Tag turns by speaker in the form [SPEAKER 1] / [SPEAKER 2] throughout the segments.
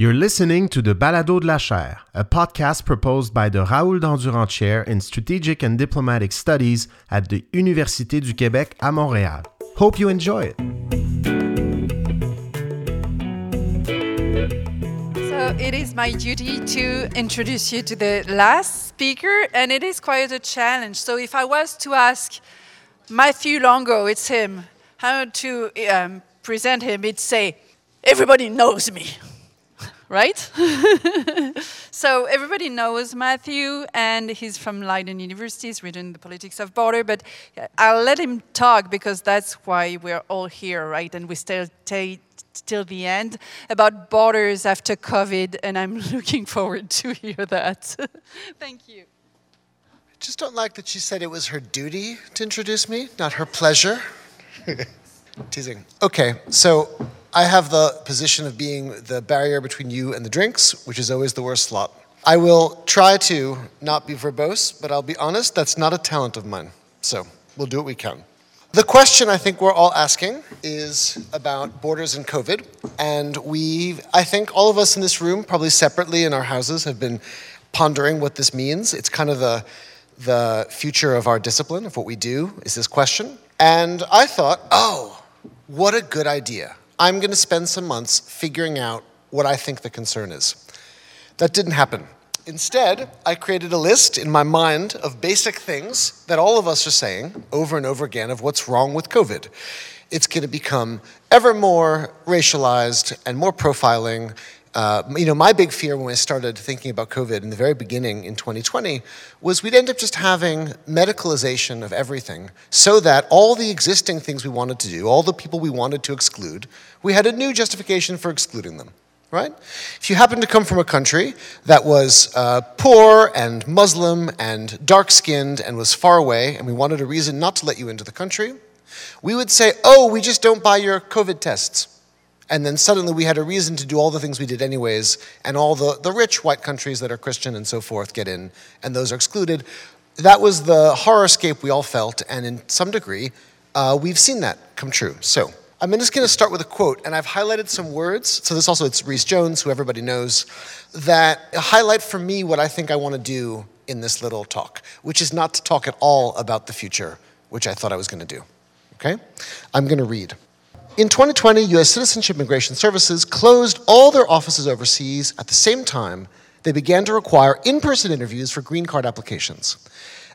[SPEAKER 1] You're listening to the Balado de la Chaire, a podcast proposed by the Raoul Dandurand Chair in Strategic and Diplomatic Studies at the Université du Québec à Montréal. Hope you enjoy it.
[SPEAKER 2] So it is my duty to introduce you to the last speaker, and it is quite a challenge. So if I was to ask Matthew Longo, it's him, how to um, present him, it'd say, everybody knows me right? so everybody knows Matthew, and he's from Leiden University. He's written The Politics of Border, but I'll let him talk because that's why we're all here, right? And we still take till the end about borders after COVID, and I'm looking forward to hear that. Thank you.
[SPEAKER 3] I just don't like that she said it was her duty to introduce me, not her pleasure. Teasing. Okay, so I have the position of being the barrier between you and the drinks, which is always the worst slot. I will try to not be verbose, but I'll be honest, that's not a talent of mine. So we'll do what we can. The question I think we're all asking is about borders and COVID. And we, I think all of us in this room, probably separately in our houses, have been pondering what this means. It's kind of the, the future of our discipline, of what we do, is this question. And I thought, oh, what a good idea. I'm going to spend some months figuring out what I think the concern is. That didn't happen. Instead, I created a list in my mind of basic things that all of us are saying over and over again of what's wrong with COVID. It's going to become ever more racialized and more profiling uh, you know, my big fear when I started thinking about COVID in the very beginning in 2020 was we'd end up just having medicalization of everything so that all the existing things we wanted to do, all the people we wanted to exclude, we had a new justification for excluding them, right? If you happen to come from a country that was uh, poor and Muslim and dark skinned and was far away, and we wanted a reason not to let you into the country, we would say, oh, we just don't buy your COVID tests. And then suddenly we had a reason to do all the things we did anyways, and all the, the rich white countries that are Christian and so forth get in, and those are excluded. That was the horrorscape we all felt, and in some degree, uh, we've seen that come true. So I'm just going to start with a quote, and I've highlighted some words. So this also it's Reece Jones, who everybody knows, that highlight for me what I think I want to do in this little talk, which is not to talk at all about the future, which I thought I was going to do. Okay? I'm going to read. In 2020, US Citizenship Immigration Services closed all their offices overseas at the same time they began to require in person interviews for green card applications.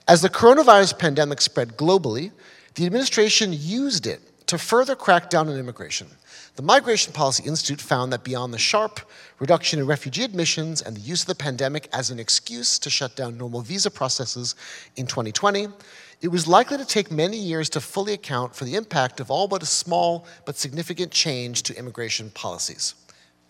[SPEAKER 3] As the coronavirus pandemic spread globally, the administration used it to further crack down on immigration. The Migration Policy Institute found that beyond the sharp reduction in refugee admissions and the use of the pandemic as an excuse to shut down normal visa processes in 2020, it was likely to take many years to fully account for the impact of all but a small but significant change to immigration policies.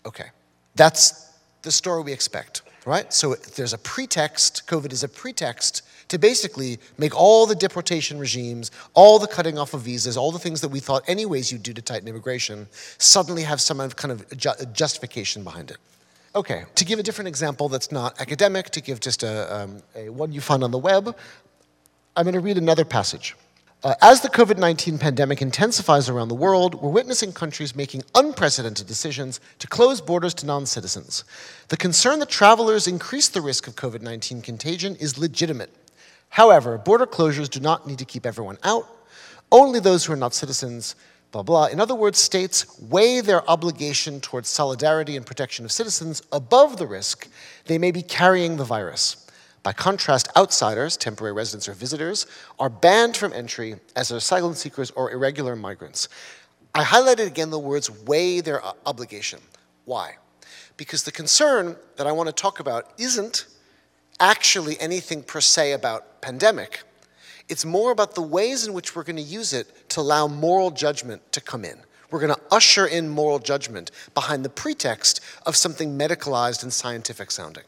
[SPEAKER 3] Okay, that's the story we expect, right? So there's a pretext, COVID is a pretext to basically make all the deportation regimes, all the cutting off of visas, all the things that we thought anyways you'd do to tighten immigration, suddenly have some kind of justification behind it. Okay, to give a different example that's not academic, to give just a, um, a one you find on the web, I'm going to read another passage. Uh, as the COVID 19 pandemic intensifies around the world, we're witnessing countries making unprecedented decisions to close borders to non citizens. The concern that travelers increase the risk of COVID 19 contagion is legitimate. However, border closures do not need to keep everyone out, only those who are not citizens, blah, blah. In other words, states weigh their obligation towards solidarity and protection of citizens above the risk they may be carrying the virus. By contrast, outsiders, temporary residents or visitors, are banned from entry as asylum seekers or irregular migrants. I highlighted again the words weigh their uh, obligation. Why? Because the concern that I want to talk about isn't actually anything per se about pandemic. It's more about the ways in which we're going to use it to allow moral judgment to come in. We're going to usher in moral judgment behind the pretext of something medicalized and scientific sounding.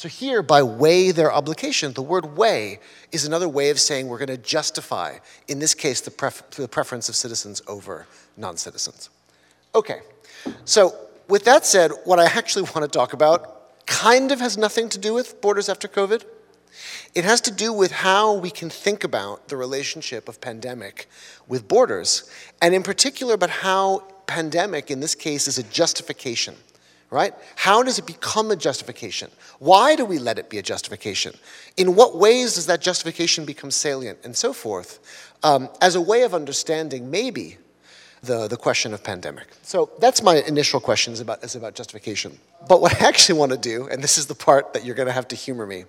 [SPEAKER 3] So, here, by weigh their obligation, the word weigh is another way of saying we're going to justify, in this case, the, pref- the preference of citizens over non citizens. Okay, so with that said, what I actually want to talk about kind of has nothing to do with borders after COVID. It has to do with how we can think about the relationship of pandemic with borders, and in particular, about how pandemic, in this case, is a justification right? How does it become a justification? Why do we let it be a justification? In what ways does that justification become salient, and so forth, um, as a way of understanding maybe the, the question of pandemic. So that's my initial question is about, is about justification. But what I actually want to do, and this is the part that you're going to have to humor me,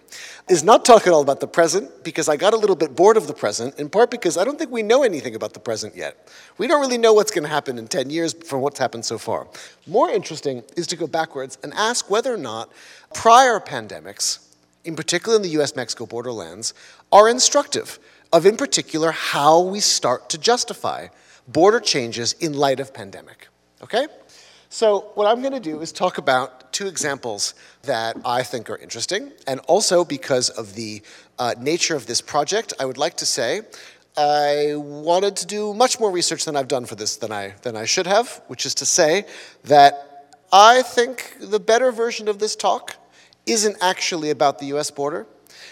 [SPEAKER 3] is not talk at all about the present because I got a little bit bored of the present, in part because I don't think we know anything about the present yet. We don't really know what's going to happen in 10 years from what's happened so far. More interesting is to go backwards and ask whether or not prior pandemics, in particular in the US Mexico borderlands, are instructive of, in particular, how we start to justify border changes in light of pandemic. Okay? So what I'm going to do is talk about two examples that I think are interesting, and also because of the uh, nature of this project, I would like to say I wanted to do much more research than I've done for this than I, than I should have, which is to say that I think the better version of this talk isn't actually about the US border.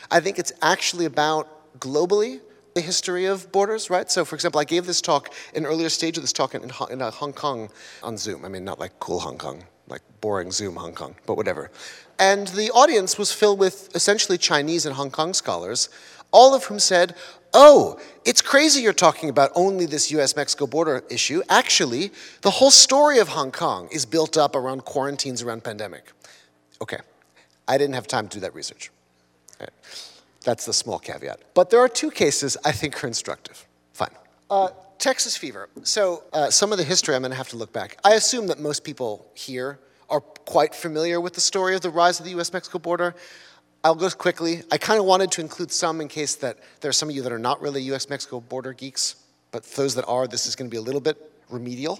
[SPEAKER 3] I think it's actually about globally the history of borders, right? So, for example, I gave this talk, an earlier stage of this talk in, in uh, Hong Kong on Zoom. I mean, not like cool Hong Kong, like boring Zoom Hong Kong, but whatever. And the audience was filled with essentially Chinese and Hong Kong scholars, all of whom said, Oh, it's crazy you're talking about only this US Mexico border issue. Actually, the whole story of Hong Kong is built up around quarantines around pandemic. Okay, I didn't have time to do that research. That's the small caveat. But there are two cases I think are instructive. Fine. Uh, Texas fever. So, uh, some of the history I'm going to have to look back. I assume that most people here are quite familiar with the story of the rise of the US Mexico border. I'll go quickly. I kind of wanted to include some in case that there are some of you that are not really US Mexico border geeks, but those that are, this is going to be a little bit remedial.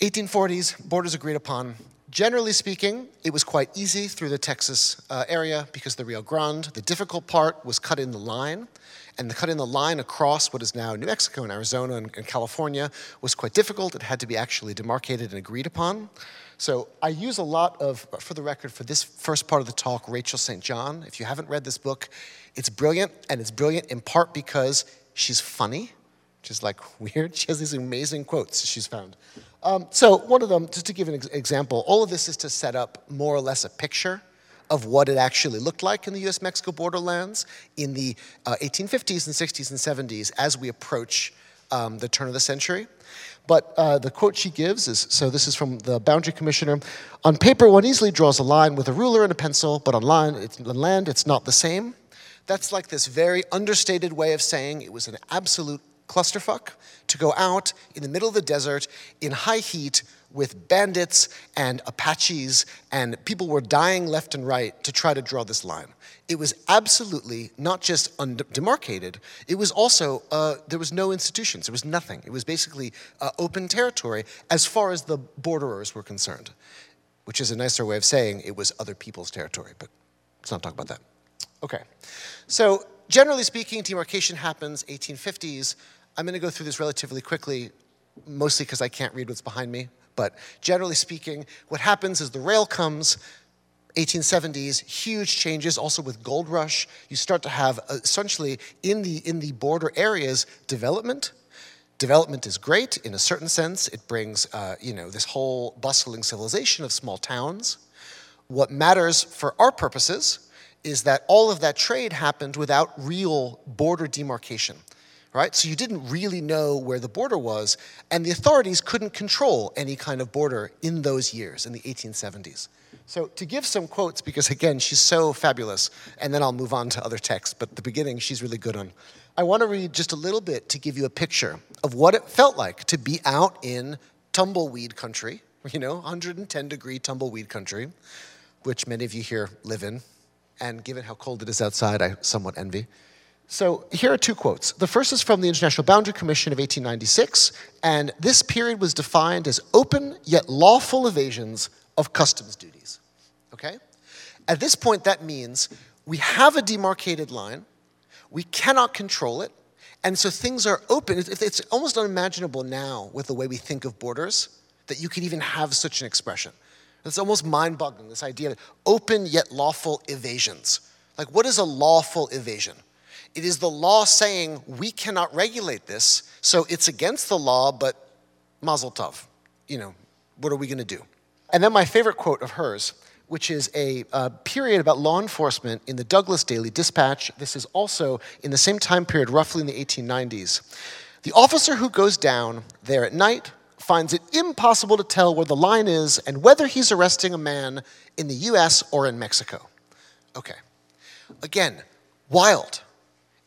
[SPEAKER 3] 1840s, borders agreed upon. Generally speaking, it was quite easy through the Texas uh, area because the Rio Grande. The difficult part was cutting the line, and the cut in the line across what is now New Mexico and Arizona and, and California was quite difficult. It had to be actually demarcated and agreed upon. So I use a lot of, for the record, for this first part of the talk, Rachel St. John. If you haven't read this book, it's brilliant, and it's brilliant in part because she's funny, is like weird. She has these amazing quotes she's found. Um, so, one of them, just to give an ex- example, all of this is to set up more or less a picture of what it actually looked like in the US Mexico borderlands in the uh, 1850s and 60s and 70s as we approach um, the turn of the century. But uh, the quote she gives is so this is from the boundary commissioner On paper, one easily draws a line with a ruler and a pencil, but on, line, it's, on land, it's not the same. That's like this very understated way of saying it was an absolute clusterfuck to go out in the middle of the desert in high heat with bandits and Apaches, and people were dying left and right to try to draw this line. It was absolutely not just undemarcated, it was also, uh, there was no institutions, there was nothing. It was basically uh, open territory as far as the borderers were concerned, which is a nicer way of saying it was other people's territory, but let's not talk about that. Okay, so generally speaking, demarcation happens 1850s. I'm going to go through this relatively quickly, mostly because I can't read what's behind me. But generally speaking, what happens is the rail comes, 1870s, huge changes also with gold rush. You start to have uh, essentially in the, in the border areas development. Development is great in a certain sense. It brings uh, you know, this whole bustling civilization of small towns. What matters for our purposes is that all of that trade happened without real border demarcation right? So you didn't really know where the border was, and the authorities couldn't control any kind of border in those years, in the 1870s. So to give some quotes, because again, she's so fabulous, and then I'll move on to other texts, but the beginning she's really good on. I want to read just a little bit to give you a picture of what it felt like to be out in tumbleweed country, you know, 110 degree tumbleweed country, which many of you here live in. And given how cold it is outside, I somewhat envy. So here are two quotes. The first is from the International Boundary Commission of 1896, and this period was defined as open yet lawful evasions of customs duties. Okay? At this point, that means we have a demarcated line, we cannot control it, and so things are open. It's almost unimaginable now with the way we think of borders that you could even have such an expression. It's almost mind boggling, this idea of open yet lawful evasions. Like, what is a lawful evasion? It is the law saying we cannot regulate this, so it's against the law, but mazel tov. You know, what are we going to do? And then my favorite quote of hers, which is a uh, period about law enforcement in the Douglas Daily Dispatch. This is also in the same time period, roughly in the 1890s. The officer who goes down there at night finds it impossible to tell where the line is and whether he's arresting a man in the US or in Mexico. Okay. Again, wild.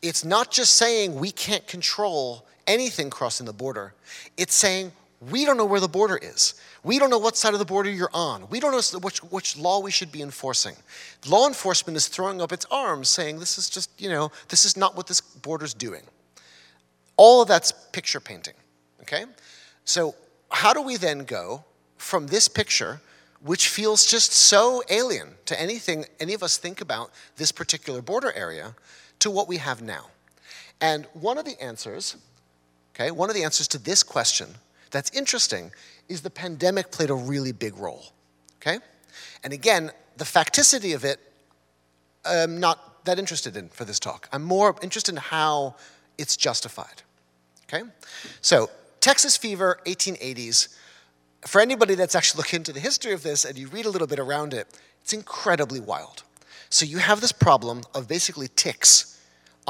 [SPEAKER 3] It's not just saying we can't control anything crossing the border, it's saying we don't know where the border is. We don't know what side of the border you're on. We don't know which, which law we should be enforcing. Law enforcement is throwing up its arms saying this is just, you know, this is not what this border's doing. All of that's picture painting, okay? So, how do we then go from this picture, which feels just so alien to anything any of us think about this particular border area, to what we have now? And one of the answers, okay, one of the answers to this question that's interesting is the pandemic played a really big role, okay? And again, the facticity of it, I'm not that interested in for this talk. I'm more interested in how it's justified, okay? So, Texas fever, 1880s. For anybody that's actually looked into the history of this and you read a little bit around it, it's incredibly wild. So, you have this problem of basically ticks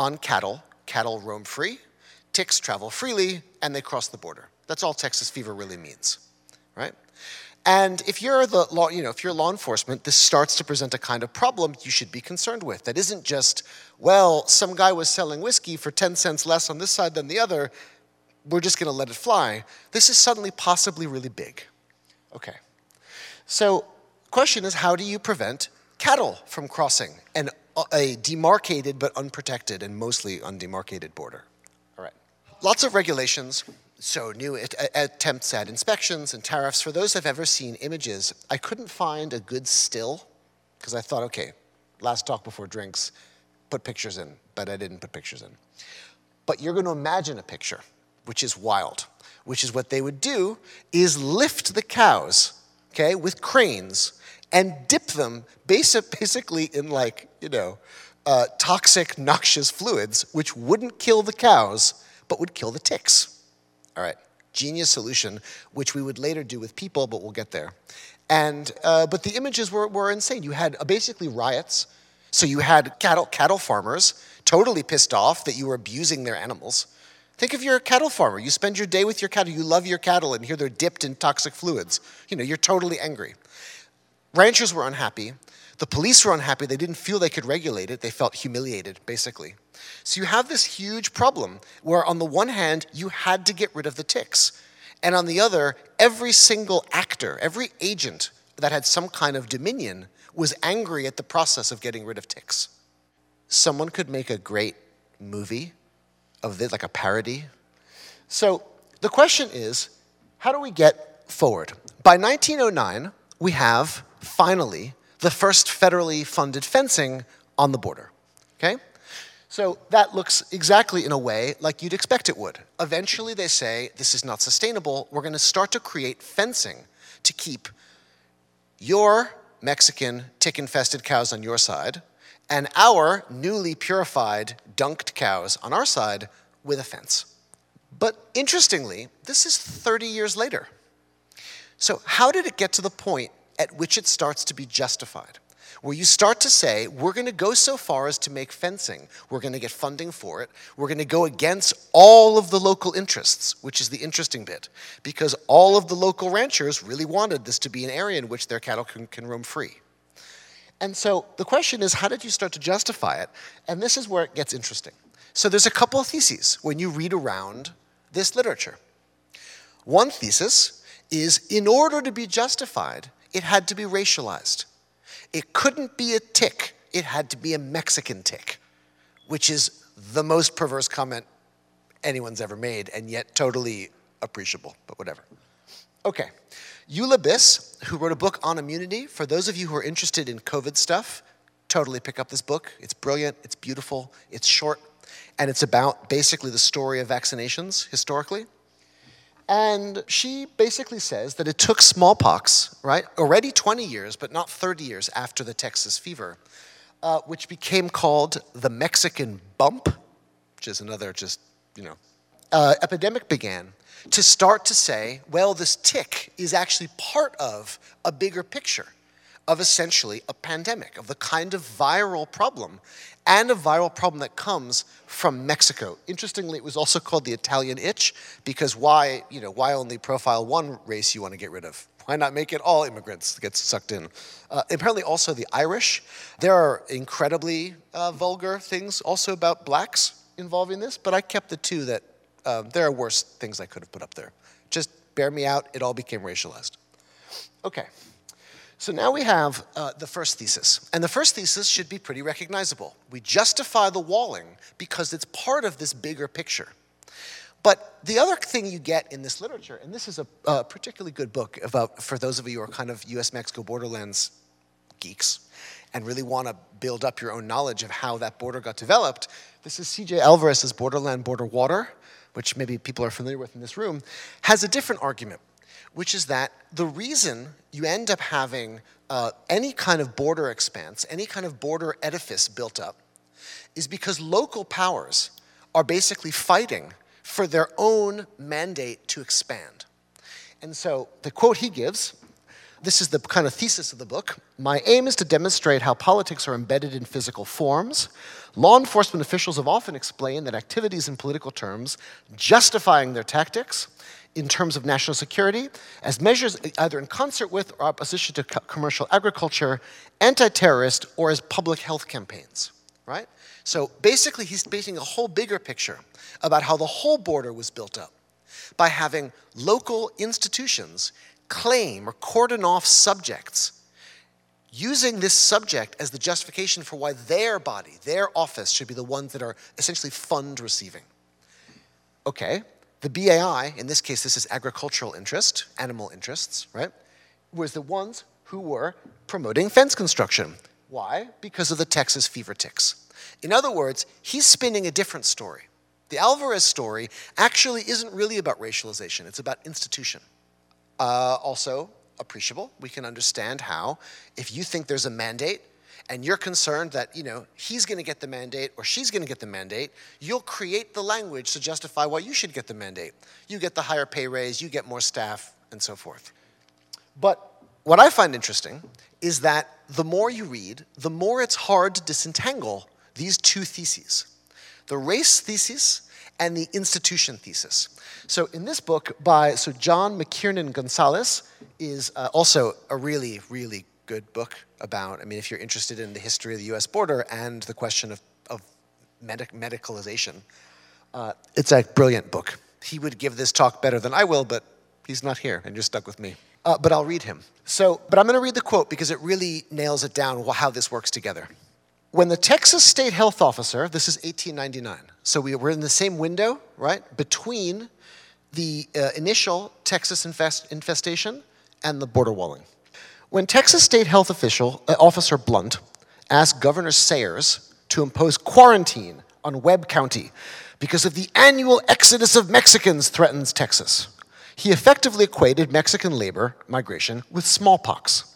[SPEAKER 3] on cattle. Cattle roam free, ticks travel freely, and they cross the border. That's all Texas fever really means, right? And if you're the law, you know, if you're law enforcement, this starts to present a kind of problem you should be concerned with. That isn't just, well, some guy was selling whiskey for 10 cents less on this side than the other. We're just going to let it fly. This is suddenly possibly really big. Okay. So, question is, how do you prevent cattle from crossing an, a demarcated but unprotected and mostly undemarcated border? All right. Lots of regulations, so new attempts at inspections and tariffs. For those who've ever seen images, I couldn't find a good still because I thought, okay, last talk before drinks, put pictures in, but I didn't put pictures in. But you're going to imagine a picture, which is wild, which is what they would do is lift the cows, okay, with cranes and dip them basically in like, you know, uh, toxic, noxious fluids, which wouldn't kill the cows, but would kill the ticks. All right, genius solution, which we would later do with people, but we'll get there. And, uh, but the images were, were insane. You had uh, basically riots. So you had cattle, cattle farmers totally pissed off that you were abusing their animals. Think if you're a cattle farmer. You spend your day with your cattle, you love your cattle, and here they're dipped in toxic fluids. You know, you're totally angry. Ranchers were unhappy. The police were unhappy. They didn't feel they could regulate it. They felt humiliated, basically. So you have this huge problem where, on the one hand, you had to get rid of the ticks. And on the other, every single actor, every agent that had some kind of dominion was angry at the process of getting rid of ticks. Someone could make a great movie of this, like a parody. So the question is how do we get forward? By 1909, we have finally the first federally funded fencing on the border. Okay? So that looks exactly in a way like you'd expect it would. Eventually, they say, this is not sustainable. We're going to start to create fencing to keep your Mexican tick infested cows on your side and our newly purified, dunked cows on our side with a fence. But interestingly, this is 30 years later. So, how did it get to the point at which it starts to be justified? where you start to say, we're going to go so far as to make fencing, we're going to get funding for it, we're going to go against all of the local interests, which is the interesting bit, because all of the local ranchers really wanted this to be an area in which their cattle can, can roam free. And so the question is, how did you start to justify it? And this is where it gets interesting. So there's a couple of theses when you read around this literature. One thesis is in order to be justified, it had to be racialized. It couldn't be a tick, it had to be a Mexican tick, which is the most perverse comment anyone's ever made, and yet totally appreciable, but whatever. Okay. Eula Biss, who wrote a book on immunity, for those of you who are interested in COVID stuff, totally pick up this book. It's brilliant, it's beautiful, it's short, and it's about basically the story of vaccinations historically. And she basically says that it took smallpox, right, already 20 years, but not 30 years after the Texas fever, uh, which became called the Mexican bump, which is another just, you know, uh, epidemic began, to start to say, well, this tick is actually part of a bigger picture of essentially a pandemic, of the kind of viral problem and a viral problem that comes from Mexico. Interestingly, it was also called the Italian itch because why, you know, why only profile one race you want to get rid of? Why not make it all immigrants get sucked in? Uh, apparently, also the Irish. There are incredibly uh, vulgar things also about blacks involving this, but I kept the two that um, there are worse things I could have put up there. Just bear me out, it all became racialized. Okay. So now we have uh, the first thesis. And the first thesis should be pretty recognizable. We justify the walling because it's part of this bigger picture. But the other thing you get in this literature, and this is a, a particularly good book about, for those of you who are kind of US Mexico borderlands geeks and really want to build up your own knowledge of how that border got developed. This is CJ Alvarez's Borderland Border Water, which maybe people are familiar with in this room, has a different argument which is that the reason you end up having uh, any kind of border expanse, any kind of border edifice built up, is because local powers are basically fighting for their own mandate to expand. And so the quote he gives this is the kind of thesis of the book. My aim is to demonstrate how politics are embedded in physical forms. Law enforcement officials have often explained that activities in political terms, justifying their tactics, in terms of national security as measures either in concert with or opposition to commercial agriculture, anti terrorist, or as public health campaigns, right? So basically, he's painting a whole bigger picture about how the whole border was built up by having local institutions claim or cordon off subjects using this subject as the justification for why their body, their office, should be the ones that are essentially fund receiving. Okay, the BAI, in this case, this is agricultural interest, animal interests, right, was the ones who were promoting fence construction. Why? Because of the Texas fever ticks. In other words, he's spinning a different story. The Alvarez story actually isn't really about racialization, it's about institution. Uh, also, appreciable. We can understand how, if you think there's a mandate and you're concerned that, you know, he's going to get the mandate or she's going to get the mandate, you'll create the language to justify why you should get the mandate. You get the higher pay raise, you get more staff, and so forth. But what I find interesting is that the more you read, the more it's hard to disentangle these two theses the race thesis and the institution thesis. So in this book by so John McKiernan Gonzalez is uh, also a really really good book about, I mean, if you're interested in the history of the US border and the question of, of medic- medicalization, uh, it's a brilliant book. He would give this talk better than I will, but he's not here and you're stuck with me. Uh, but I'll read him. So, but I'm going to read the quote because it really nails it down how this works together. When the Texas state health officer, this is 1899, so we were in the same window, right, between the uh, initial Texas infest- infestation and the border walling. When Texas State Health Official, uh, Officer Blunt asked Governor Sayers to impose quarantine on Webb County because of the annual exodus of Mexicans threatens Texas, he effectively equated Mexican labor migration with smallpox.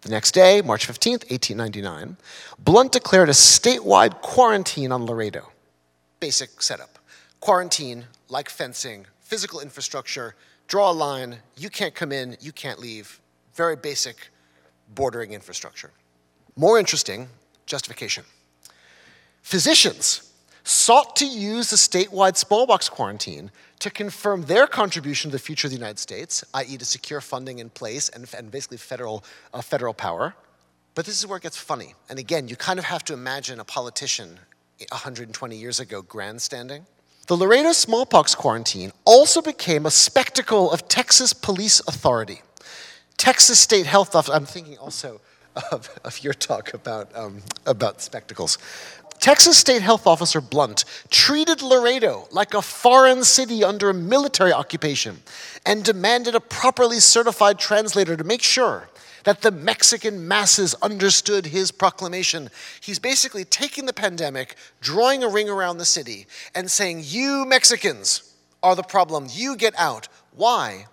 [SPEAKER 3] The next day, March 15, 1899, Blunt declared a statewide quarantine on Laredo. Basic setup quarantine, like fencing, physical infrastructure, draw a line, you can't come in, you can't leave, very basic bordering infrastructure. More interesting, justification. Physicians sought to use the statewide smallpox quarantine to confirm their contribution to the future of the United States, i.e., to secure funding in place and, and basically federal, uh, federal power. But this is where it gets funny. And again, you kind of have to imagine a politician 120 years ago grandstanding. The Laredo smallpox quarantine also became a spectacle of Texas police authority. Texas State Health Office, I'm thinking also of, of your talk about, um, about spectacles. Texas State Health Officer Blunt treated Laredo like a foreign city under military occupation and demanded a properly certified translator to make sure that the Mexican masses understood his proclamation. He's basically taking the pandemic, drawing a ring around the city, and saying, You Mexicans are the problem. You get out. Why?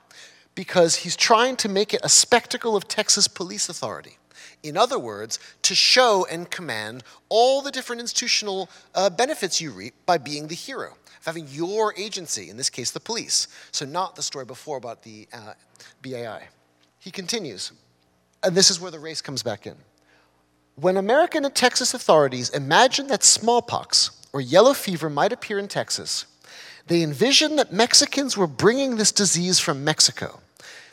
[SPEAKER 3] Because he's trying to make it a spectacle of Texas police authority. In other words, to show and command all the different institutional uh, benefits you reap by being the hero. of having your agency, in this case, the police. So, not the story before about the uh, BAI. He continues, and this is where the race comes back in. When American and Texas authorities imagined that smallpox or yellow fever might appear in Texas, they envisioned that Mexicans were bringing this disease from Mexico.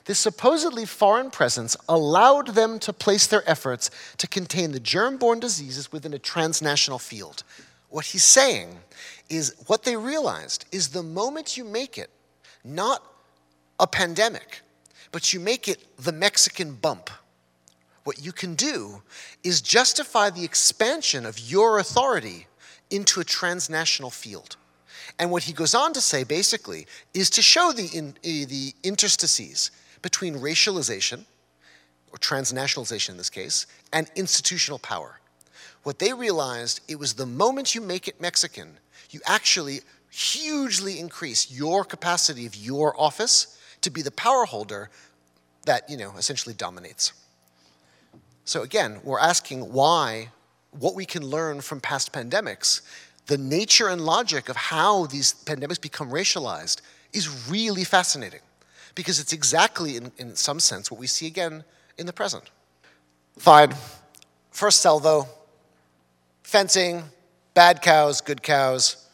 [SPEAKER 3] This supposedly foreign presence allowed them to place their efforts to contain the germ borne diseases within a transnational field. What he's saying is what they realized is the moment you make it not a pandemic, but you make it the Mexican bump, what you can do is justify the expansion of your authority into a transnational field. And what he goes on to say basically is to show the, in, uh, the interstices between racialization, or transnationalization in this case, and institutional power. What they realized, it was the moment you make it Mexican, you actually hugely increase your capacity of your office to be the power holder that, you know, essentially dominates. So again, we're asking why, what we can learn from past pandemics, the nature and logic of how these pandemics become racialized is really fascinating because it's exactly, in, in some sense, what we see again in the present. Fine. First salvo, fencing, bad cows, good cows,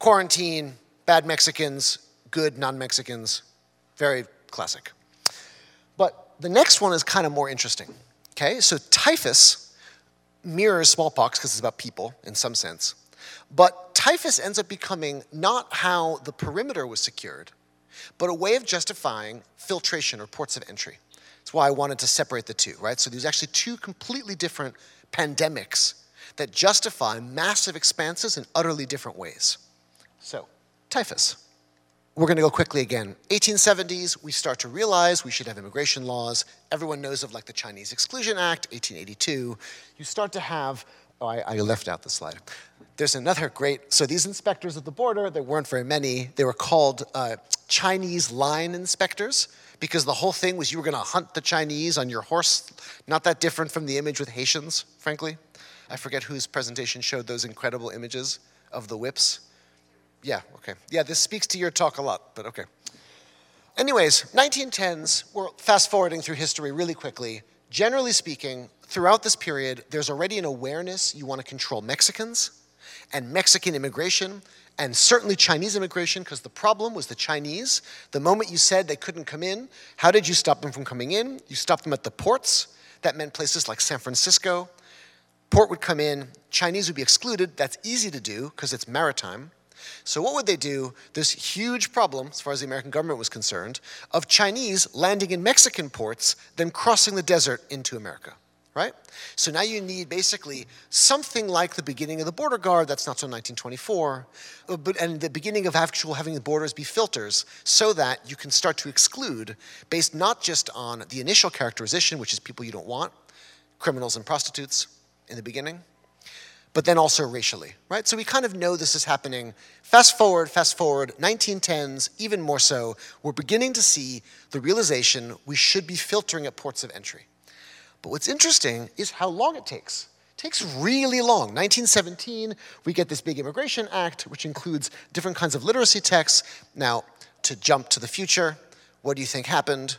[SPEAKER 3] quarantine, bad Mexicans, good non Mexicans. Very classic. But the next one is kind of more interesting. Okay, so typhus mirrors smallpox because it's about people in some sense. But typhus ends up becoming not how the perimeter was secured, but a way of justifying filtration or ports of entry. That's why I wanted to separate the two, right? So there's actually two completely different pandemics that justify massive expanses in utterly different ways. So, typhus. We're going to go quickly again. 1870s, we start to realize we should have immigration laws. Everyone knows of like the Chinese Exclusion Act, 1882. You start to have, oh, I, I left out the slide. There's another great, so these inspectors at the border, there weren't very many. They were called uh, Chinese line inspectors because the whole thing was you were going to hunt the Chinese on your horse. Not that different from the image with Haitians, frankly. I forget whose presentation showed those incredible images of the whips. Yeah, okay. Yeah, this speaks to your talk a lot, but okay. Anyways, 1910s, we're fast forwarding through history really quickly. Generally speaking, throughout this period, there's already an awareness you want to control Mexicans and Mexican immigration, and certainly Chinese immigration, because the problem was the Chinese. The moment you said they couldn't come in, how did you stop them from coming in? You stopped them at the ports. That meant places like San Francisco. Port would come in, Chinese would be excluded. That's easy to do because it's maritime. So, what would they do? This huge problem, as far as the American government was concerned, of Chinese landing in Mexican ports, then crossing the desert into America, right? So now you need basically something like the beginning of the border guard, that's not till 1924, uh, but, and the beginning of actual having the borders be filters so that you can start to exclude based not just on the initial characterization, which is people you don't want, criminals and prostitutes in the beginning, but then also racially, right? So we kind of know this is happening. Fast forward, fast forward, 1910s, even more so, we're beginning to see the realization we should be filtering at ports of entry. But what's interesting is how long it takes. It takes really long. 1917, we get this big Immigration Act, which includes different kinds of literacy texts. Now, to jump to the future, what do you think happened?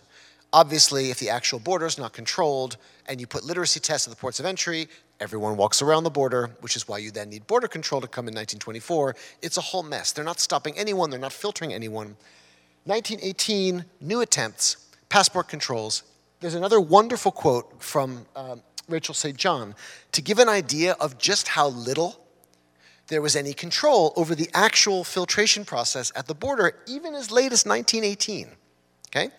[SPEAKER 3] Obviously, if the actual border is not controlled and you put literacy tests at the ports of entry, everyone walks around the border, which is why you then need border control to come in 1924. It's a whole mess. They're not stopping anyone, they're not filtering anyone. 1918, new attempts, passport controls. There's another wonderful quote from um, Rachel St. John to give an idea of just how little there was any control over the actual filtration process at the border, even as late as 1918. Okay?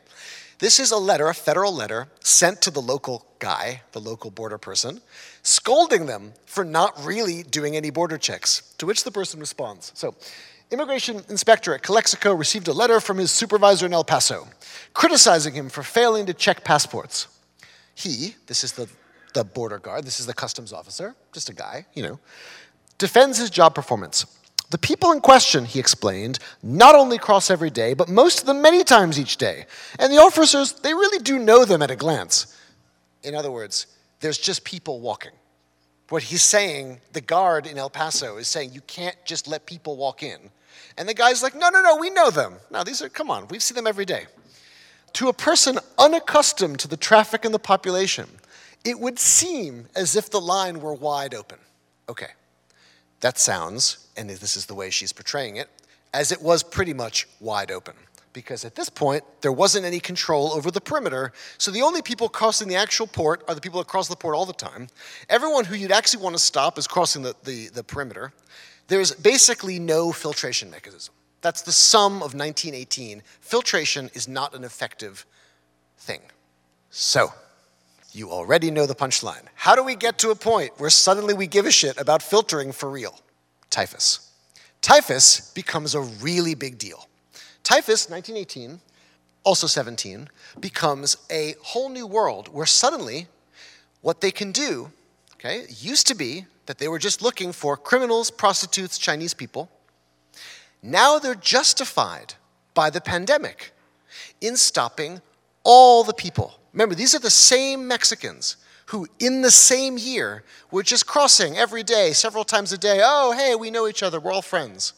[SPEAKER 3] This is a letter, a federal letter, sent to the local guy, the local border person, scolding them for not really doing any border checks. To which the person responds So, immigration inspector at Calexico received a letter from his supervisor in El Paso, criticizing him for failing to check passports. He, this is the, the border guard, this is the customs officer, just a guy, you know, defends his job performance. The people in question, he explained, not only cross every day, but most of them many times each day. And the officers, they really do know them at a glance. In other words, there's just people walking. What he's saying, the guard in El Paso is saying, you can't just let people walk in. And the guy's like, no, no, no, we know them. Now, these are, come on, we see them every day. To a person unaccustomed to the traffic and the population, it would seem as if the line were wide open. Okay, that sounds, and this is the way she's portraying it, as it was pretty much wide open. Because at this point, there wasn't any control over the perimeter, so the only people crossing the actual port are the people that cross the port all the time. Everyone who you'd actually want to stop is crossing the, the, the perimeter. There's basically no filtration mechanism. That's the sum of 1918. Filtration is not an effective thing. So, you already know the punchline. How do we get to a point where suddenly we give a shit about filtering for real? Typhus. Typhus becomes a really big deal. Typhus, 1918, also 17, becomes a whole new world where suddenly what they can do, okay, used to be that they were just looking for criminals, prostitutes, Chinese people. Now they're justified by the pandemic in stopping all the people. Remember, these are the same Mexicans who, in the same year, were just crossing every day, several times a day. Oh, hey, we know each other, we're all friends.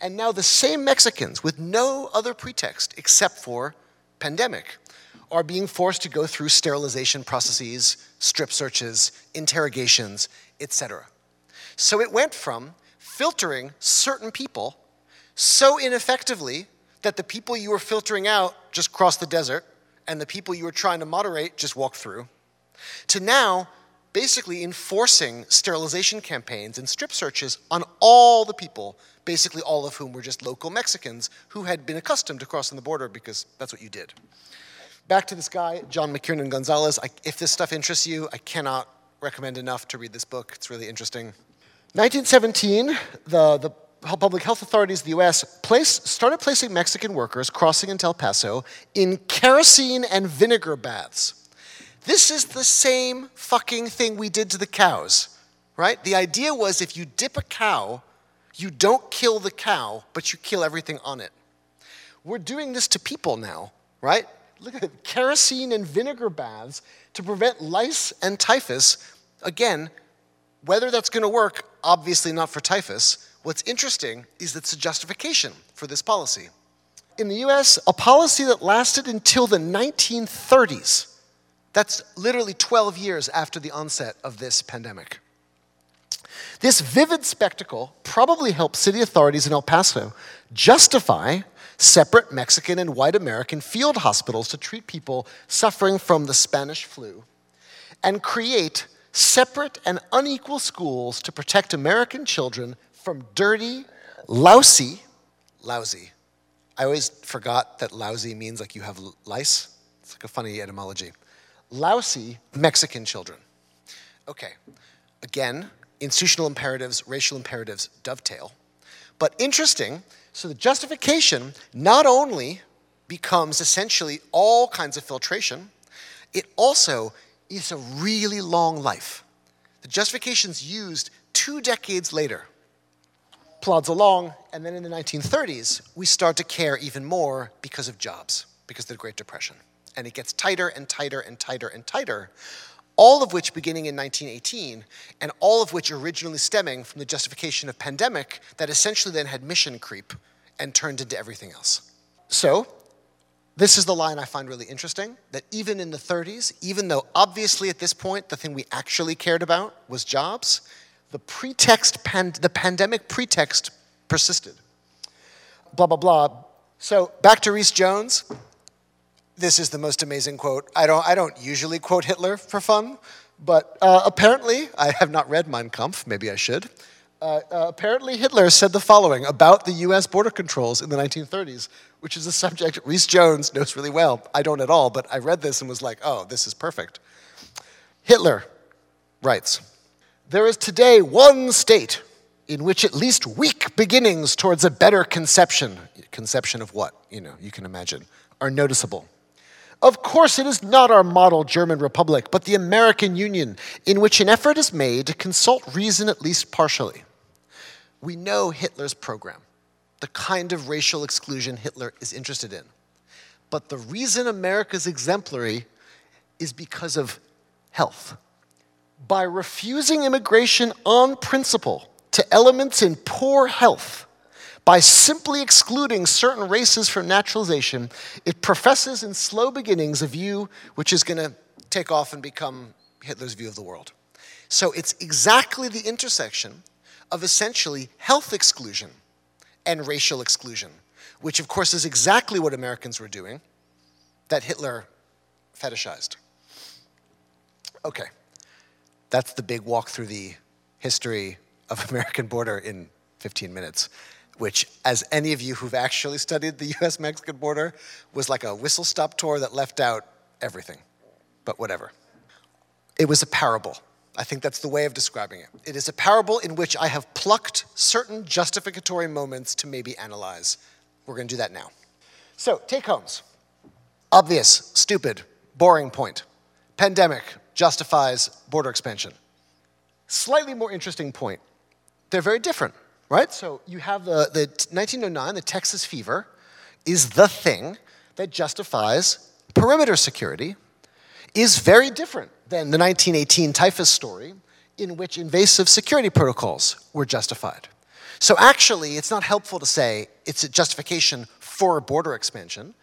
[SPEAKER 3] And now the same Mexicans, with no other pretext except for pandemic, are being forced to go through sterilization processes, strip searches, interrogations, etc. So it went from filtering certain people so ineffectively that the people you were filtering out just crossed the desert and the people you were trying to moderate just walked through, to now basically enforcing sterilization campaigns and strip searches on all the people, basically all of whom were just local Mexicans who had been accustomed to crossing the border because that's what you did. Back to this guy, John McKiernan Gonzalez. I, if this stuff interests you, I cannot recommend enough to read this book. It's really interesting. 1917, the, the public health authorities of the US placed, started placing Mexican workers crossing into El Paso in kerosene and vinegar baths. This is the same fucking thing we did to the cows, right? The idea was if you dip a cow, you don't kill the cow, but you kill everything on it. We're doing this to people now, right? Look at it, kerosene and vinegar baths to prevent lice and typhus. Again, whether that's going to work, obviously not for typhus. What's interesting is that's a justification for this policy. In the US, a policy that lasted until the 1930s. That's literally 12 years after the onset of this pandemic. This vivid spectacle probably helped city authorities in El Paso justify separate Mexican and white American field hospitals to treat people suffering from the Spanish flu and create separate and unequal schools to protect American children from dirty, lousy, lousy. I always forgot that lousy means like you have lice. It's like a funny etymology. Lousy Mexican children. Okay, again, institutional imperatives, racial imperatives dovetail. But interesting, so the justification not only becomes essentially all kinds of filtration, it also is a really long life. The justification's used two decades later. Plods along, and then in the 1930s, we start to care even more because of jobs, because of the Great Depression. And it gets tighter and tighter and tighter and tighter, all of which beginning in 1918, and all of which originally stemming from the justification of pandemic that essentially then had mission creep and turned into everything else. So, this is the line I find really interesting that even in the 30s, even though obviously at this point the thing we actually cared about was jobs, the pretext, pand- the pandemic pretext persisted. Blah, blah, blah. So back to Reece Jones. This is the most amazing quote. I don't, I don't usually quote Hitler for fun, but uh, apparently, I have not read Mein Kampf, maybe I should. Uh, uh, apparently, Hitler said the following about the US border controls in the 1930s, which is a subject Reece Jones knows really well. I don't at all, but I read this and was like, oh, this is perfect. Hitler writes There is today one state in which at least weak beginnings towards a better conception, conception of what, you know, you can imagine, are noticeable. Of course, it is not our model German Republic, but the American Union, in which an effort is made to consult reason at least partially. We know Hitler's program, the kind of racial exclusion Hitler is interested in. But the reason America's exemplary is because of health, by refusing immigration on principle to elements in poor health, by simply excluding certain races from naturalization, it professes in slow beginnings a view which is going to take off and become Hitler's view of the world. So it's exactly the intersection of essentially health exclusion and racial exclusion, which of course is exactly what Americans were doing that Hitler fetishized. Okay, that's the big walk through the history of American border in 15 minutes, which, as any of you who've actually studied the US Mexican border, was like a whistle stop tour that left out everything. But whatever. It was a parable. I think that's the way of describing it. It is a parable in which I have plucked certain justificatory moments to maybe analyze. We're going to do that now. So, take homes. Obvious, stupid, boring point. Pandemic justifies border expansion. Slightly more interesting point. They're very different, right? So, you have the, the 1909, the Texas fever is the thing that justifies perimeter security, is very different than the 1918 typhus story, in which invasive security protocols were justified. So actually, it's not helpful to say it's a justification for border expansion.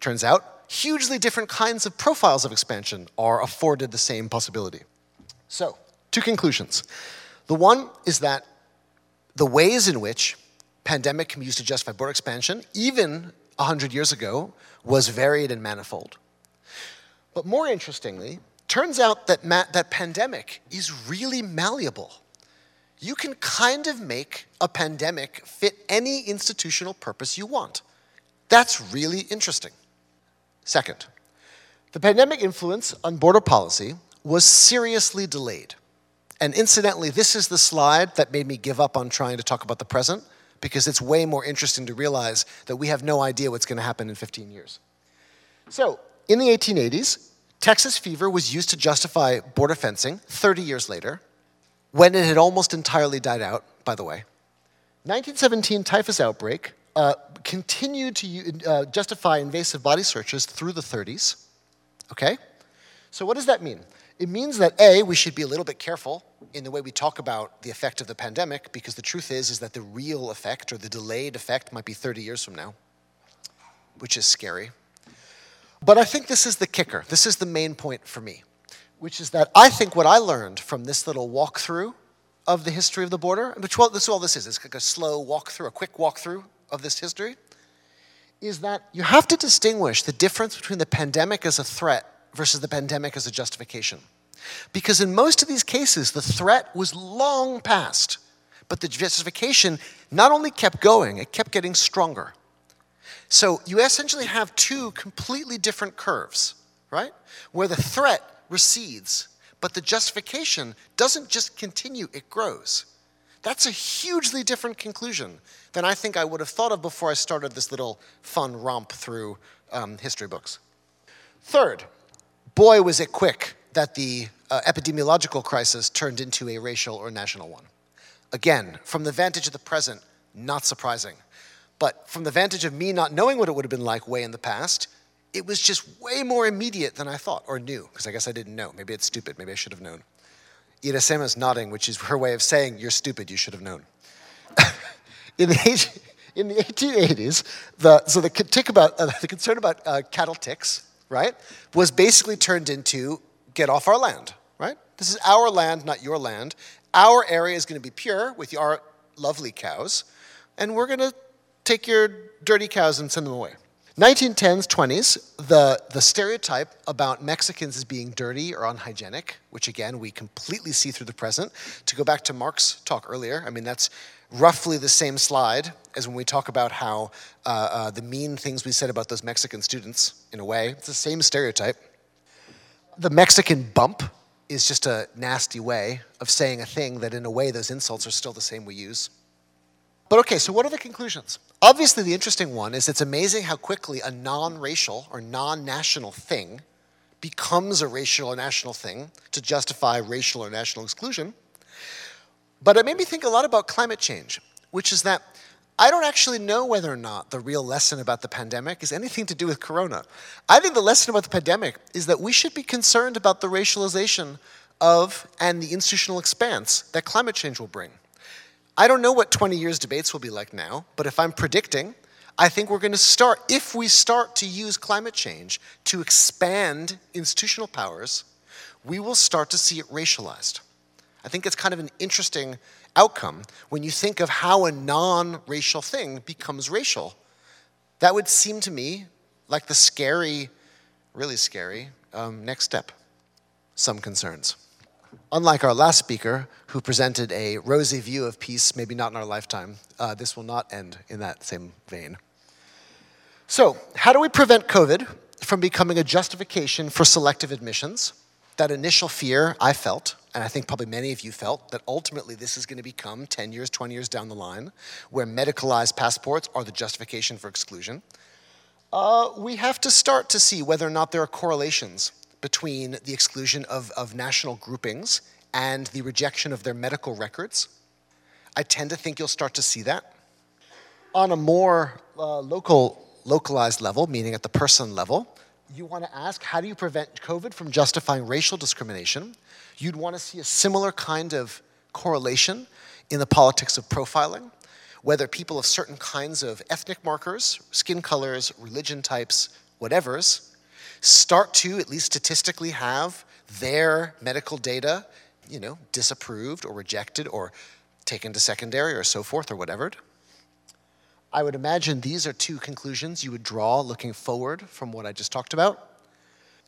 [SPEAKER 3] Turns out, hugely different kinds of profiles of expansion are afforded the same possibility. So, two conclusions. The one is that the ways in which pandemic can be used to justify border expansion, even 100 years ago, was varied and manifold. But more interestingly, turns out that, ma- that pandemic is really malleable. You can kind of make a pandemic fit any institutional purpose you want. That's really interesting. Second, the pandemic influence on border policy was seriously delayed. And incidentally, this is the slide that made me give up on trying to talk about the present because it's way more interesting to realize that we have no idea what's going to happen in 15 years. So, in the 1880s, Texas fever was used to justify border fencing 30 years later, when it had almost entirely died out, by the way. 1917 typhus outbreak uh, continued to uh, justify invasive body searches through the 30s. Okay? So, what does that mean? It means that A, we should be a little bit careful in the way we talk about the effect of the pandemic, because the truth is, is that the real effect or the delayed effect might be 30 years from now, which is scary. But I think this is the kicker. This is the main point for me, which is that I think what I learned from this little walkthrough of the history of the border, which well, this is all this is, it's like a slow walkthrough, a quick walkthrough of this history, is that you have to distinguish the difference between the pandemic as a threat versus the pandemic as a justification. Because in most of these cases, the threat was long past, but the justification not only kept going, it kept getting stronger. So you essentially have two completely different curves, right? Where the threat recedes, but the justification doesn't just continue, it grows. That's a hugely different conclusion than I think I would have thought of before I started this little fun romp through um, history books. Third, boy, was it quick that the uh, epidemiological crisis turned into a racial or national one. Again, from the vantage of the present, not surprising. But from the vantage of me not knowing what it would have been like way in the past, it was just way more immediate than I thought or knew, because I guess I didn't know. Maybe it's stupid. Maybe I should have known. Irasema is nodding, which is her way of saying, You're stupid, you should have known. in, the, in the 1880s, the, so the, tick about, uh, the concern about uh, cattle ticks, right, was basically turned into get off our land, right? This is our land, not your land. Our area is going to be pure with our lovely cows, and we're going to take your dirty cows and send them away. 1910s, 20s, the, the stereotype about Mexicans as being dirty or unhygienic, which again we completely see through the present. To go back to Mark's talk earlier, I mean, that's roughly the same slide as when we talk about how uh, uh, the mean things we said about those Mexican students, in a way. It's the same stereotype. The Mexican bump is just a nasty way of saying a thing that, in a way, those insults are still the same we use. But okay, so what are the conclusions? Obviously, the interesting one is it's amazing how quickly a non racial or non national thing becomes a racial or national thing to justify racial or national exclusion. But it made me think a lot about climate change, which is that I don't actually know whether or not the real lesson about the pandemic is anything to do with corona. I think the lesson about the pandemic is that we should be concerned about the racialization of and the institutional expanse that climate change will bring. I don't know what 20 years debates will be like now, but if I'm predicting, I think we're going to start, if we start to use climate change to expand institutional powers, we will start to see it racialized. I think it's kind of an interesting outcome when you think of how a non racial thing becomes racial. That would seem to me like the scary, really scary um, next step. Some concerns. Unlike our last speaker, who presented a rosy view of peace, maybe not in our lifetime, uh, this will not end in that same vein. So, how do we prevent COVID from becoming a justification for selective admissions? That initial fear I felt, and I think probably many of you felt, that ultimately this is going to become 10 years, 20 years down the line, where medicalized passports are the justification for exclusion. Uh, we have to start to see whether or not there are correlations between the exclusion of, of national groupings and the rejection of their medical records. I tend to think you'll start to see that. On a more uh, local, localized level, meaning at the person level, you want to ask how do you prevent COVID from justifying racial discrimination? You'd want to see a similar kind of correlation in the politics of profiling, whether people of certain kinds of ethnic markers, skin colors, religion types, whatevers, start to, at least statistically, have their medical data, you know, disapproved or rejected or taken to secondary or so forth or whatever. I would imagine these are two conclusions you would draw looking forward from what I just talked about.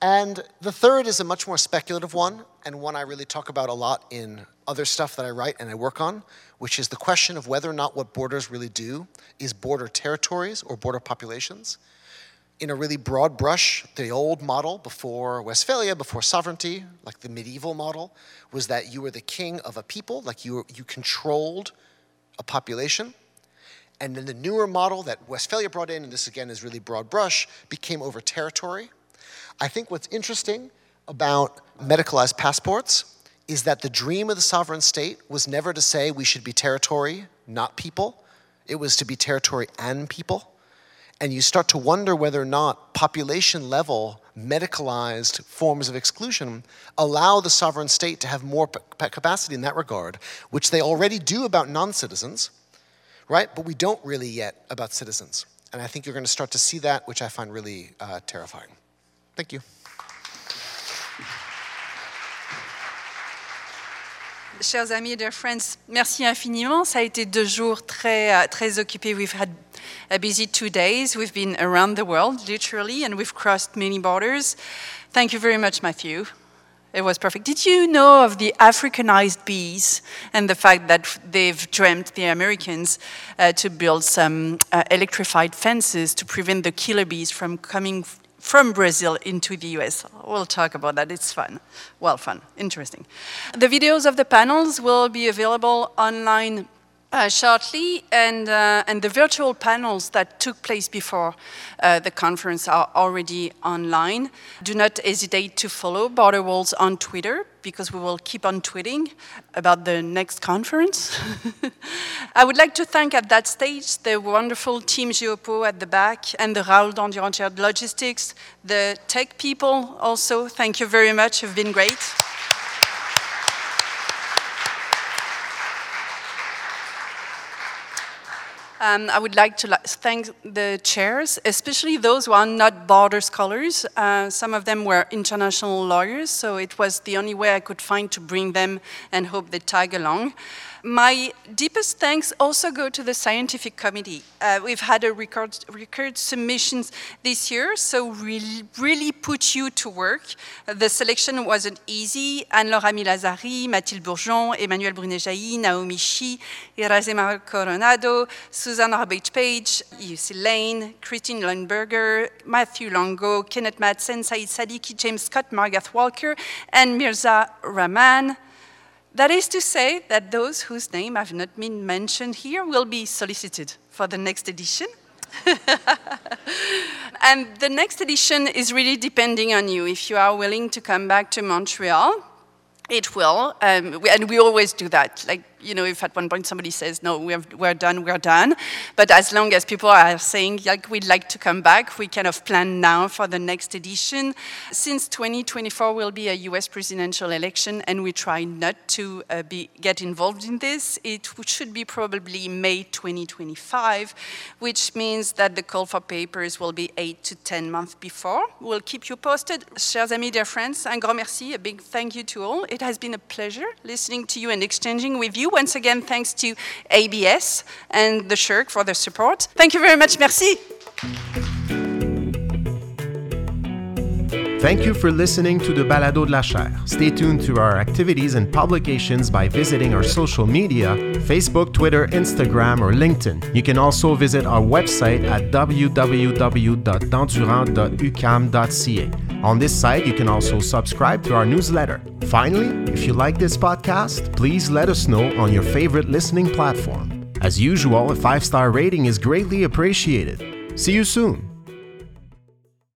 [SPEAKER 3] And the third is a much more speculative one, and one I really talk about a lot in other stuff that I write and I work on, which is the question of whether or not what borders really do is border territories or border populations in a really broad brush, the old model before Westphalia, before sovereignty, like the medieval model, was that you were the king of a people, like you, you controlled a population. And then the newer model that Westphalia brought in, and this again is really broad brush, became over territory. I think what's interesting about medicalized passports is that the dream of the sovereign state was never to say we should be territory, not people. It was to be territory and people and you start to wonder whether or not population level medicalized forms of exclusion allow the sovereign state to have more capacity in that regard, which they already do about non citizens, right? But we don't really yet about citizens. And I think you're going to start to see that, which I find really uh, terrifying. Thank you.
[SPEAKER 2] Chers amis dear friends, merci infiniment. Ça a été deux jours très, euh, très occupés. We've had a busy two days. We've been around the world, literally, and we've crossed many borders. Thank you very much, Matthew. It was perfect. Did you know of the Africanized bees and the fact that they've dreamt, the Americans, uh, to build some uh, electrified fences to prevent the killer bees from coming from Brazil into the US. We'll talk about that. It's fun. Well, fun, interesting. The videos of the panels will be available online uh, shortly, and, uh, and the virtual panels that took place before uh, the conference are already online. Do not hesitate to follow Border Walls on Twitter because we will keep on tweeting about the next conference. I would like to thank at that stage the wonderful team Geopo at the back and the Raoul Dandurand Logistics, the tech people also. Thank you very much, you've been great. Um, I would like to thank the chairs, especially those who are not border scholars. Uh, some of them were international lawyers, so it was the only way I could find to bring them and hope they tag along. My deepest thanks also go to the scientific committee. Uh, we've had a record, record submissions this year, so really, really put you to work. The selection wasn't easy. Anne-Laure Amilhat Szary, Mathilde Bourgeon, Emmanuel Brunet-Jailly, Naomi Chi, Irasema Coronado, Susan Arbage-Page, Yusi Lane, Christine Lundberger, Matthew Longo, Kenneth Madsen, Said Saddiki, James Scott, Margaret Walker, and Mirza Rahman. That is to say that those whose name have not been mentioned here will be solicited for the next edition. and the next edition is really depending on you. If you are willing to come back to Montreal, it will, um, and we always do that. Like you know, if at one point somebody says, no, we're, we're done, we're done. But as long as people are saying, like, we'd like to come back, we kind of plan now for the next edition. Since 2024 will be a US presidential election, and we try not to uh, be, get involved in this, it should be probably May 2025, which means that the call for papers will be eight to 10 months before. We'll keep you posted. Chers amis, dear friends, un grand merci, a big thank you to all. It has been a pleasure listening to you and exchanging with you. Once again, thanks to ABS and the SSHRC for their support. Thank you very much. Merci.
[SPEAKER 1] Thank you for listening to the Balado de la Chaire. Stay tuned to our activities and publications by visiting our social media Facebook, Twitter, Instagram, or LinkedIn. You can also visit our website at www.dandurand.uqam.ca. On this site, you can also subscribe to our newsletter. Finally, if you like this podcast, please let us know on your favorite listening platform. As usual, a five star rating is greatly appreciated. See you soon.